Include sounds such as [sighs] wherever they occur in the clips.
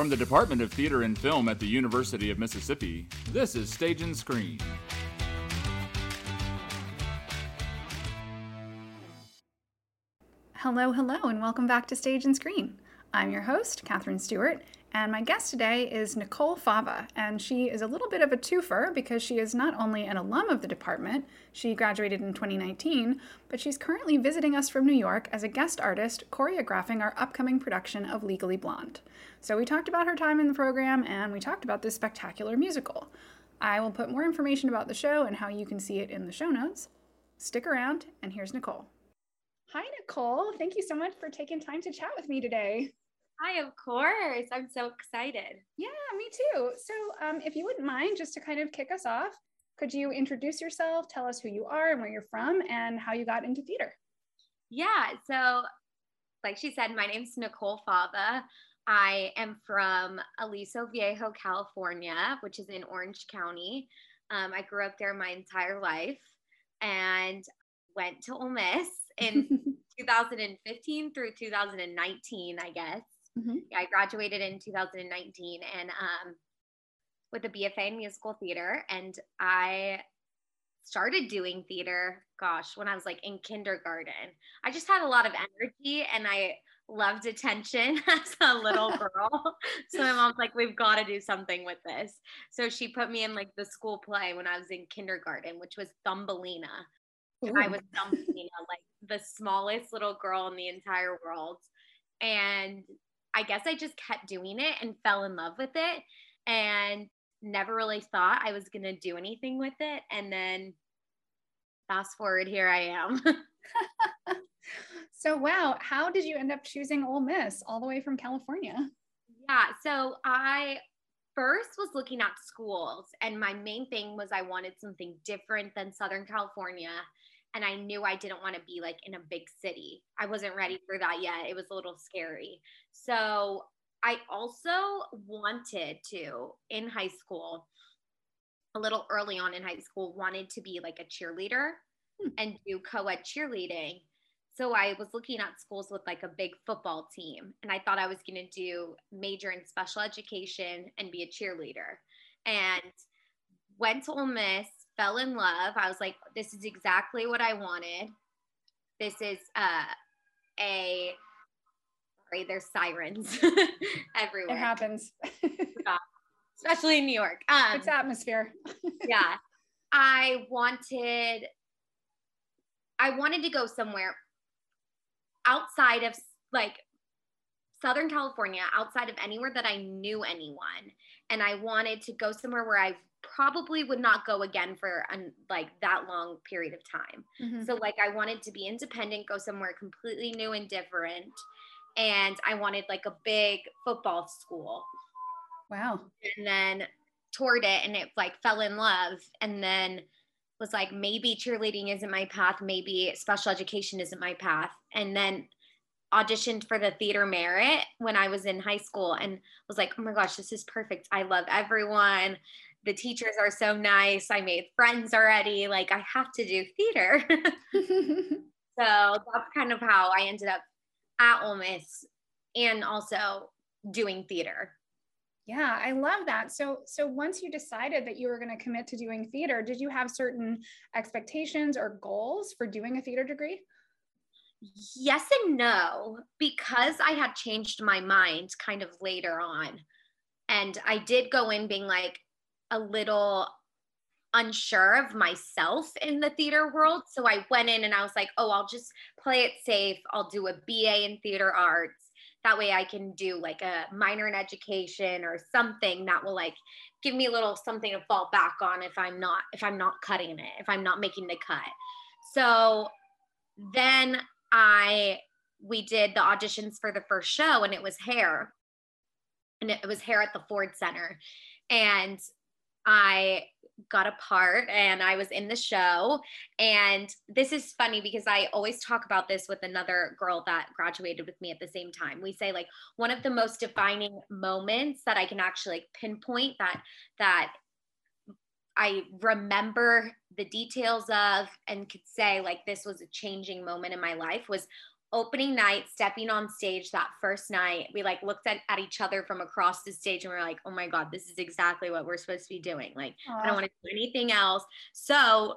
From the Department of Theater and Film at the University of Mississippi, this is Stage and Screen. Hello, hello, and welcome back to Stage and Screen. I'm your host, Catherine Stewart, and my guest today is Nicole Fava, and she is a little bit of a twofer because she is not only an alum of the department, she graduated in 2019, but she's currently visiting us from New York as a guest artist choreographing our upcoming production of Legally Blonde. So we talked about her time in the program and we talked about this spectacular musical. I will put more information about the show and how you can see it in the show notes. Stick around, and here's Nicole. Hi, Nicole. Thank you so much for taking time to chat with me today. Hi, of course. I'm so excited. Yeah, me too. So, um, if you wouldn't mind, just to kind of kick us off, could you introduce yourself, tell us who you are and where you're from, and how you got into theater? Yeah. So, like she said, my name's Nicole Fava. I am from Aliso Viejo, California, which is in Orange County. Um, I grew up there my entire life and went to Ole Miss in [laughs] 2015 through 2019, I guess. Mm-hmm. Yeah, I graduated in 2019 and um, with a BFA in musical theater. And I started doing theater, gosh, when I was like in kindergarten. I just had a lot of energy and I loved attention [laughs] as a little [laughs] girl. so my mom's like, we've got to do something with this. So she put me in like the school play when I was in kindergarten, which was Thumbelina. Ooh. I was Thumbelina, like the smallest little girl in the entire world. And I guess I just kept doing it and fell in love with it and never really thought I was going to do anything with it. And then fast forward, here I am. [laughs] so, wow, how did you end up choosing Ole Miss all the way from California? Yeah, so I first was looking at schools, and my main thing was I wanted something different than Southern California and I knew I didn't want to be like in a big city. I wasn't ready for that yet. It was a little scary. So I also wanted to in high school, a little early on in high school, wanted to be like a cheerleader hmm. and do co ed cheerleading. So I was looking at schools with like a big football team, and I thought I was going to do major in special education and be a cheerleader. And went to Ole Miss fell in love. I was like, this is exactly what I wanted. This is uh, a sorry, there's sirens [laughs] everywhere. It happens. [laughs] Especially in New York. Um, it's atmosphere. [laughs] yeah. I wanted I wanted to go somewhere outside of like Southern California, outside of anywhere that I knew anyone. And I wanted to go somewhere where I probably would not go again for an, like that long period of time. Mm-hmm. So like I wanted to be independent, go somewhere completely new and different. And I wanted like a big football school. Wow. And then toured it and it like fell in love and then was like maybe cheerleading isn't my path, maybe special education isn't my path. And then auditioned for the theater merit when I was in high school and was like, oh my gosh, this is perfect. I love everyone the teachers are so nice. I made friends already. Like I have to do theater. [laughs] so that's kind of how I ended up at Ole Miss and also doing theater. Yeah, I love that. So so once you decided that you were going to commit to doing theater, did you have certain expectations or goals for doing a theater degree? Yes and no, because I had changed my mind kind of later on. And I did go in being like, a little unsure of myself in the theater world. So I went in and I was like, oh, I'll just play it safe. I'll do a BA in theater arts. That way I can do like a minor in education or something that will like give me a little something to fall back on if I'm not if I'm not cutting it, if I'm not making the cut. So then I we did the auditions for the first show and it was hair. And it was hair at the Ford Center. And I got a part and I was in the show. And this is funny because I always talk about this with another girl that graduated with me at the same time. We say like one of the most defining moments that I can actually like pinpoint that that I remember the details of and could say like this was a changing moment in my life was opening night, stepping on stage that first night, we like looked at, at each other from across the stage and we are like, oh my God, this is exactly what we're supposed to be doing. Like, Aww. I don't want to do anything else. So,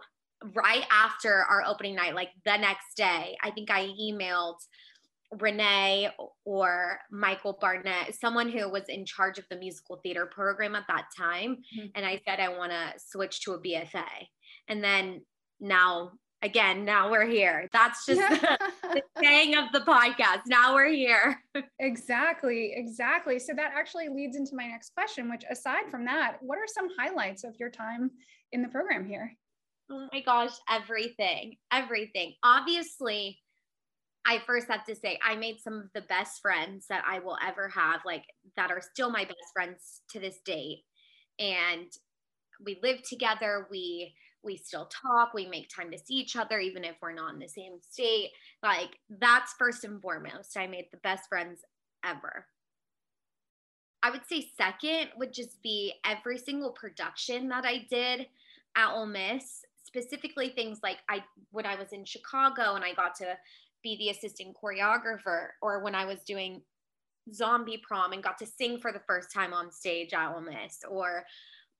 right after our opening night, like the next day, I think I emailed Renee or Michael Barnett, someone who was in charge of the musical theater program at that time. Mm-hmm. And I said, I want to switch to a BFA. And then now again, now we're here. That's just the, [laughs] the saying of the podcast. Now we're here. [laughs] exactly. Exactly. So that actually leads into my next question, which aside from that, what are some highlights of your time in the program here? Oh my gosh, everything. Everything. Obviously, I first have to say, I made some of the best friends that I will ever have, like that are still my best friends to this date. And we live together. We we still talk we make time to see each other even if we're not in the same state. Like that's first and foremost. I made the best friends ever. I would say second would just be every single production that i did at Ole Miss specifically things like i when i was in chicago and i got to be the assistant choreographer or when i was doing zombie prom and got to sing for the first time on stage at Ole Miss or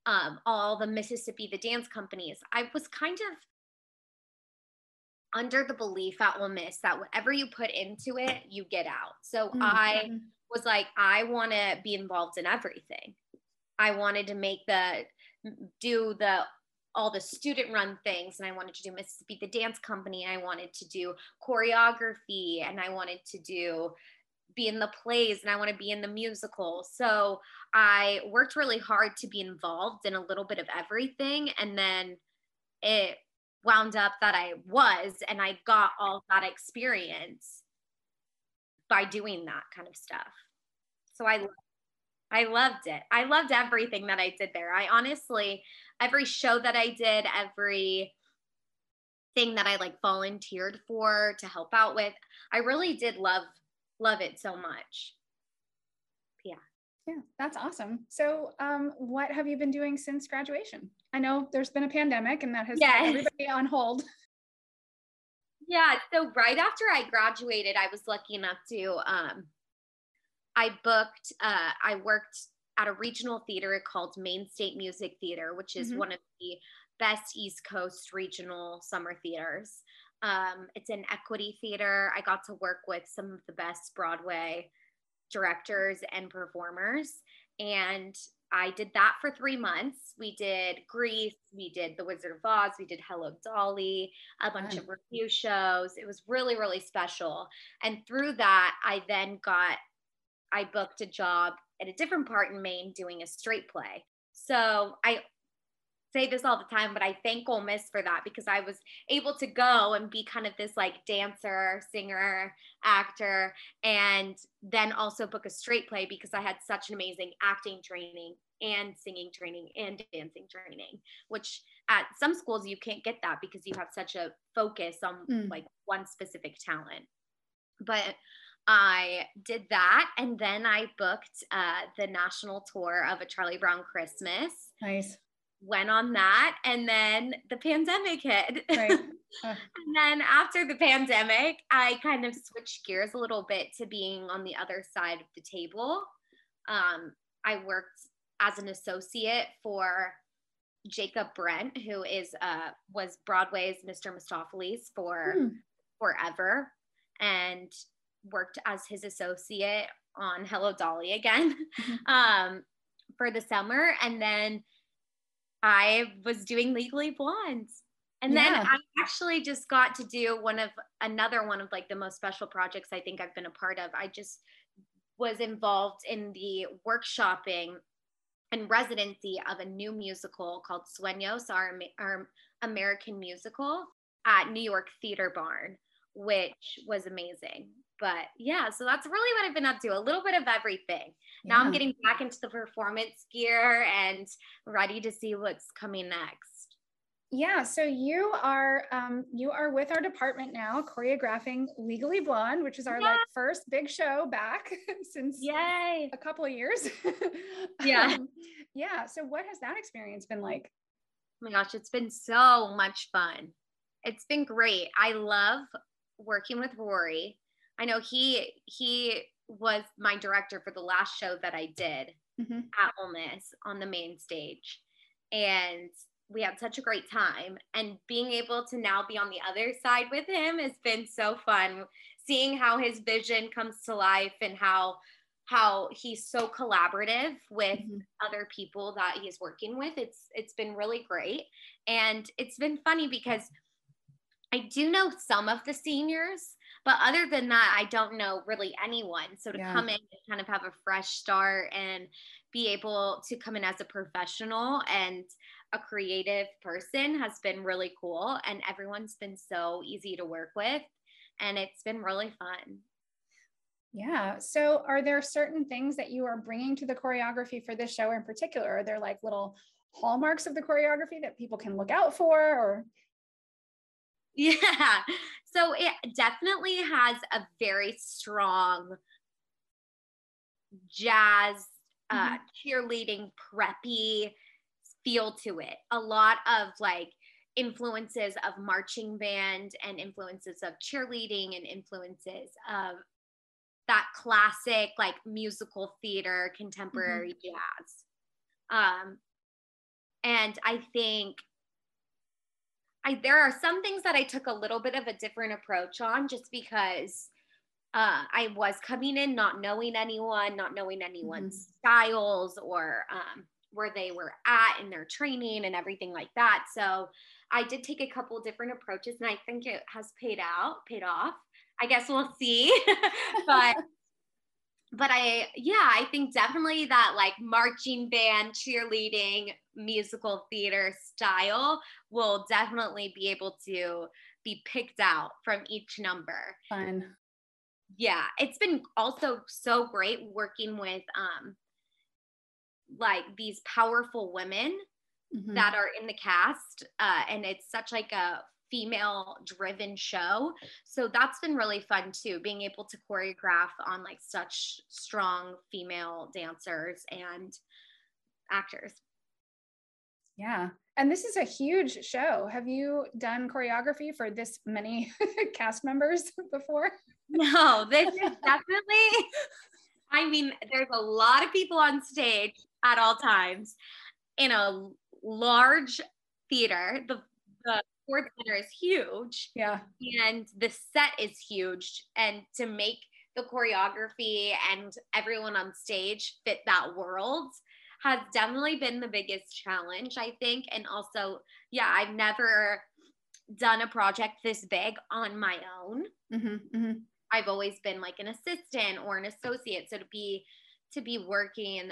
um, all the Mississippi, the dance companies, I was kind of under the belief at Ole Miss that whatever you put into it, you get out. So mm-hmm. I was like, I want to be involved in everything. I wanted to make the do the all the student run things and I wanted to do Mississippi the dance company I wanted to do choreography and I wanted to do be in the plays and I want to be in the musical. So I worked really hard to be involved in a little bit of everything. And then it wound up that I was, and I got all that experience by doing that kind of stuff. So I I loved it. I loved everything that I did there. I honestly, every show that I did, every thing that I like volunteered for to help out with, I really did love love it so much. Yeah. Yeah, that's awesome. So, um, what have you been doing since graduation? I know there's been a pandemic and that has yes. everybody on hold. Yeah, so right after I graduated, I was lucky enough to um, I booked uh, I worked at a regional theater called Maine State Music Theater, which is mm-hmm. one of the best East Coast regional summer theaters. Um, it's an equity theater. I got to work with some of the best Broadway directors and performers. And I did that for three months. We did Grease, we did The Wizard of Oz, we did Hello Dolly, a bunch of revue shows. It was really, really special. And through that, I then got, I booked a job at a different part in Maine doing a straight play. So I say this all the time, but I thank Ole Miss for that because I was able to go and be kind of this like dancer, singer, actor, and then also book a straight play because I had such an amazing acting training and singing training and dancing training, which at some schools you can't get that because you have such a focus on mm. like one specific talent. But I did that and then I booked uh, the national tour of a Charlie Brown Christmas. Nice went on that and then the pandemic hit [laughs] right. uh. and then after the pandemic i kind of switched gears a little bit to being on the other side of the table um, i worked as an associate for jacob brent who is uh, was broadway's mr mistoffelees for hmm. forever and worked as his associate on hello dolly again mm-hmm. [laughs] um, for the summer and then I was doing Legally Blonde. And then yeah. I actually just got to do one of another one of like the most special projects I think I've been a part of. I just was involved in the workshopping and residency of a new musical called Sueños, our, our American musical at New York Theater Barn, which was amazing but yeah, so that's really what I've been up to a little bit of everything. Now I'm getting back into the performance gear and ready to see what's coming next. Yeah, so you are um, you are with our department now, choreographing Legally Blonde, which is our yeah. like first big show back [laughs] since Yay. a couple of years. [laughs] yeah, um, yeah. So what has that experience been like? Oh my gosh, it's been so much fun. It's been great. I love working with Rory I know he he was my director for the last show that I did Mm-hmm. at Ole Miss on the main stage. And we had such a great time. And being able to now be on the other side with him has been so fun. Seeing how his vision comes to life and how how he's so collaborative with Mhm. other people that he's working with. It's it's been really great. And it's been funny because I do know some of the seniors, but other than that, I don't know really anyone. So to Yeah. come in and kind of have a fresh start and be able to come in as a professional and a creative person has been really cool. And everyone's been so easy to work with. And it's been really fun. Yeah. So, are there certain things that you are bringing to the choreography for this show in particular? Are there like little hallmarks of the choreography that people can look out for? Or [laughs] Yeah. So it definitely has a very strong jazz, uh, cheerleading, preppy feel to it. A lot of like influences of marching band and influences of cheerleading and influences of that classic like musical theater contemporary jazz. Um and i think I there are some things that I took a little bit of a different approach on just because uh, I was coming in not knowing anyone, not knowing anyone's styles or um, where they were at in their training and everything like that. So I did take a couple different approaches, and I think it has paid out, paid off. I guess we'll see, [laughs] but but I, yeah, I think definitely that like marching band, cheerleading, musical theater style will definitely be able to be picked out from each number. fun. Yeah, it's been also so great working with um like these powerful women Mhm. that are in the cast uh, and it's such like a female driven show so that's been really fun too being able to choreograph on like such strong female dancers and actors Yeah. And this is a huge show. Have you done choreography for this many [laughs] cast members [laughs] before? no this is [laughs] definitely i mean there's a lot of people on stage at all times in a large theater the the Ford Center is huge Yeah. and the set is huge and to make the choreography and everyone on stage fit that world has definitely been the biggest challenge i think. And also yeah i've never done a project this big on my own. Hmm hmm i've always been like an assistant or an associate. So to be to be working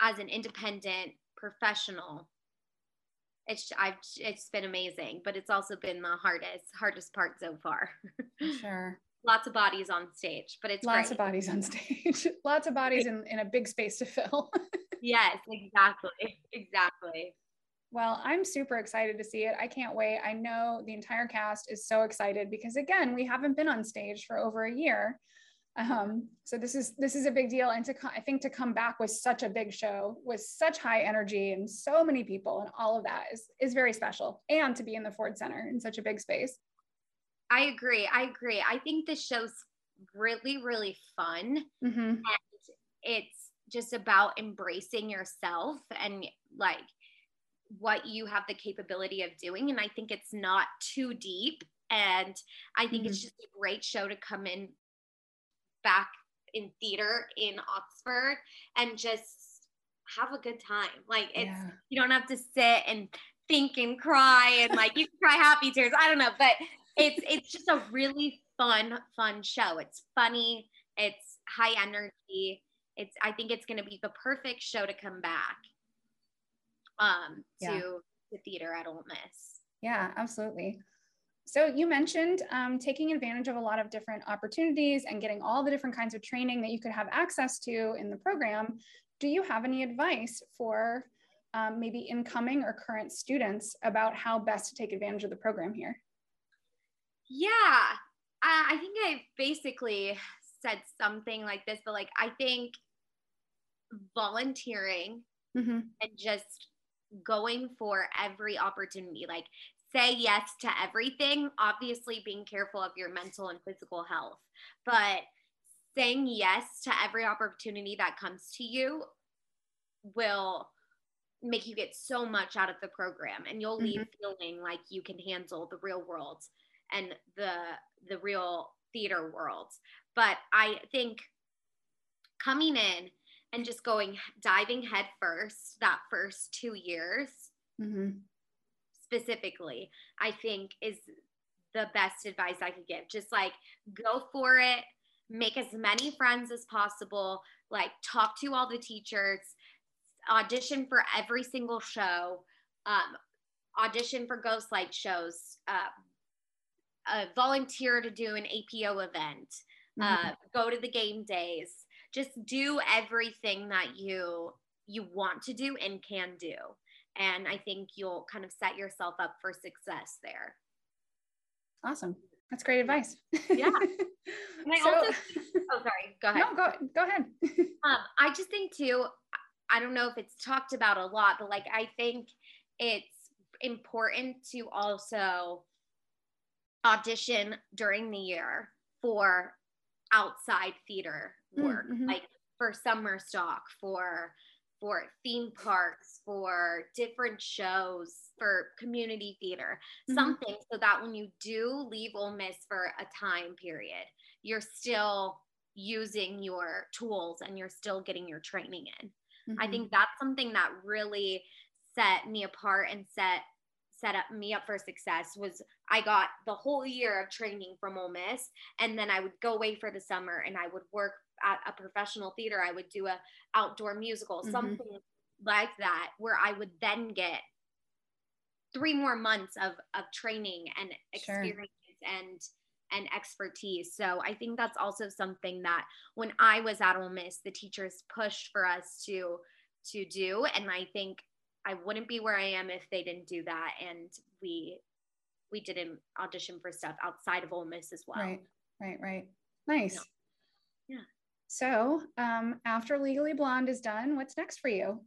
as an independent professional it's I've it's been amazing, but it's also been the hardest hardest part so far. [laughs] Sure. Lots of bodies on stage, but it's Lots great. of bodies on stage. [laughs] Lots of bodies in, in a big space to fill. [laughs] yes, exactly, exactly. Well, I'm super excited to see it. I can't wait. I know the entire cast is so excited because again, we haven't been on stage for over a year. Um, so this is this is a big deal, and to I think to come back with such a big show with such high energy and so many people and all of that is is very special. And to be in the Ford Center in such a big space. I agree. I agree. I think this show's really really fun. Mhm. It's just about embracing yourself and like what you have the capability of doing and I think it's not too deep and I think it's just a great show to come in back in theater in Oxford and just have a good time. Like it's Yeah. you don't have to sit and think and cry and like you can cry happy tears. I don't know, but it's it's just a really fun fun show. It's funny. It's high energy. It's I think it's going to be the perfect show to come back um to Yeah. the theater at Ole Miss. Yeah, absolutely. So you mentioned um, taking advantage of a lot of different opportunities and getting all the different kinds of training that you could have access to in the program. Do you have any advice for um, maybe incoming or current students about how best to take advantage of the program here? Yeah, I, I think I basically said something like this, but like I think volunteering Mm-hmm. and just going for every opportunity, like say yes to everything, obviously being careful of your mental and physical health, but saying yes to every opportunity that comes to you will make you get so much out of the program and you'll leave mm-hmm. feeling like you can handle the real world and the the real theater world but i think coming in and just going diving head first that first two years mm-hmm. Specifically i think is the best advice i could give. Just like go for it make as many friends as possible like talk to all the teachers audition for every single show um, audition for ghost light shows uh, uh, volunteer to do an apo event uh, mm-hmm. go to the game days. Just do everything that you you want to do and can do and i think you'll kind of set yourself up for success there. Awesome. That's great advice. Yeah. [laughs] And I so, also, oh sorry go [laughs] ahead. no go, go ahead. [laughs] Um, i just think too i don't know if it's talked about a lot but like i think it's important to also audition during the year for outside theater mm, work, mm-hmm. like for summer stock, for for theme parks, for different shows, for community theater, mm-hmm. something so that when you do leave Ole Miss for a time period, you're still using your tools and you're still getting your training in. Mm-hmm. I think that's something that really set me apart and set set up me up for success was I got the whole year of training from Ole Miss, and then I would go away for the summer and I would work at a professional theater. I would do a outdoor musical, mm-hmm. something like that, where I would then get three more months of of training and experience sure. and and expertise. So I think that's also something that when I was at Ole Miss, the teachers pushed for us to to do, and I think I wouldn't be where I am if they didn't do that. And we we didn't audition for stuff outside of Ole Miss as well. Right, right, right. Nice. Yeah. yeah. So um, after Legally Blonde is done, what's next for you?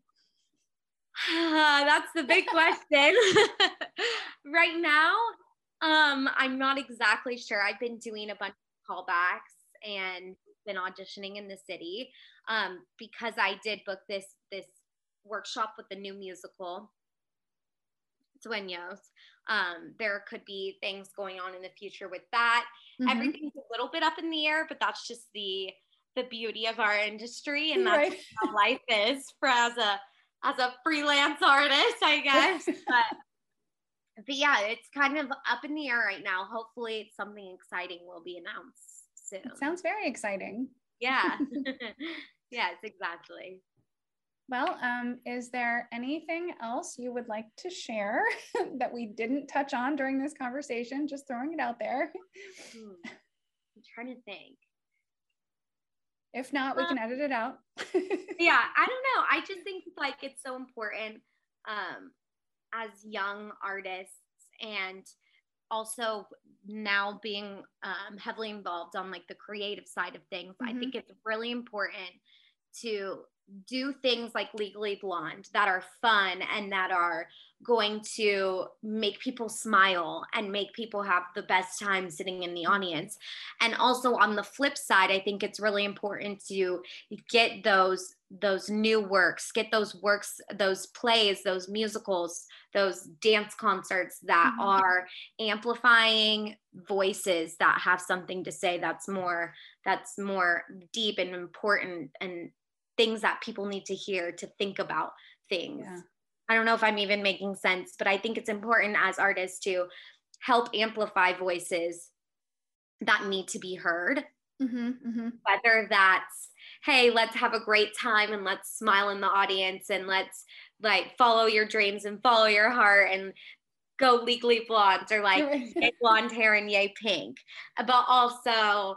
[sighs] That's the big question. [laughs] right now, um, I'm not exactly sure. I've been doing a bunch of callbacks and been auditioning in the city um, because I did book this this workshop with the new musical Sueños. Um, there could be things going on in the future with that. Mm-hmm. Everything's a little bit up in the air, but that's just the the beauty of our industry, and that's right. how life is for as a as a freelance artist, I [laughs] guess. but but yeah, it's kind of up in the air right now. Hopefully, it's something exciting will be announced soon. It sounds very exciting. Yeah. [laughs] [laughs] yes, exactly. Well, um, is there anything else you would like to share [laughs] that we didn't touch on during this conversation? Just throwing it out there. Hmm. I'm trying to think. If not, we um, can edit it out. [laughs] yeah, I don't know. I just think like it's so important um, as young artists and also now being um, heavily involved on like the creative side of things. Mm-hmm. I think it's really important to do things like Legally Blonde that are fun and that are going to make people smile and make people have the best time sitting in the audience. And also on the flip side, I think it's really important to get those those new works, get those works, those plays, those musicals, those dance concerts that mm-hmm. are amplifying voices that have something to say that's more that's more deep and important and things that people need to hear to think about things. Yeah. I don't know if I'm even making sense, but I think it's important as artists to help amplify voices that need to be heard. Mm-hmm, mm-hmm. Whether that's, hey, let's have a great time and let's smile in the audience and let's like follow your dreams and follow your heart and go legally blonde or like blonde hair and yay pink. But also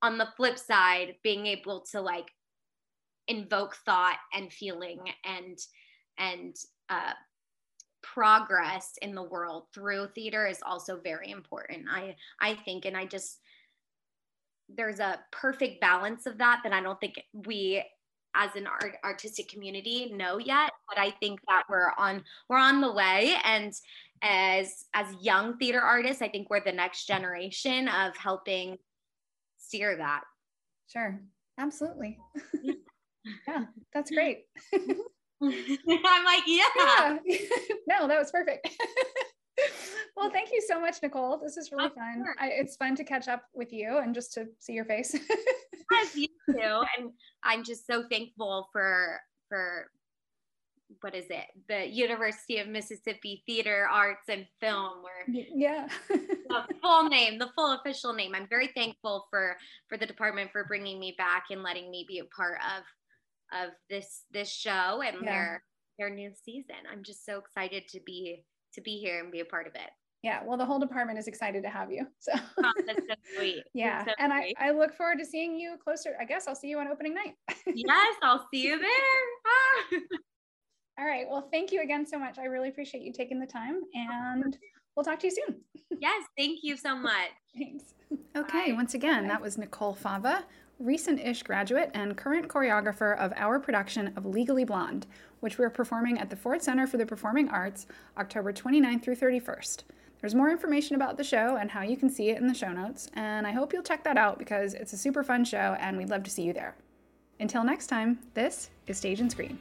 on the flip side, being able to like invoke thought and feeling and and uh, progress in the world through theater is also very important. I i think and i just there's a perfect balance of that that i don't think we as an art, artistic community know yet but i think that we're on we're on the way. And as as young theater artists i think we're the next generation of helping steer that. Sure. Absolutely yeah that's great mm-hmm. [laughs] [laughs] i'm like yeah, yeah. [laughs] no that was perfect well, thank you so much, Nicole. This is really of fun. I, it's fun to catch up with you and just to see your face. yes, you too. And I'm just so thankful for for what is it? The University of Mississippi Theater Arts and Film. Where yeah, the full name, the full official name. I'm very thankful for for the department for bringing me back and letting me be a part of of this this show and yeah. their their new season. I'm just so excited to be to be here and be a part of it. Yeah, well, the whole department is excited to have you. So oh, that's so [laughs] sweet. yeah, so and I, I look forward to seeing you closer. I guess I'll see you on opening night. [laughs] yes, I'll see you there. All right. Well, thank you again so much. I really appreciate you taking the time, and we'll talk to you soon. yes, thank you so much. [laughs] Thanks. Okay, Bye. once again, Bye. that was Nicole Fava, recent ish graduate and current choreographer of our production of Legally Blonde, which we're performing at the Ford Center for the Performing Arts October 29th through 31st. There's more information about the show and how you can see it in the show notes, and I hope you'll check that out because it's a super fun show and we'd love to see you there. Until next time, this is Stage and Screen.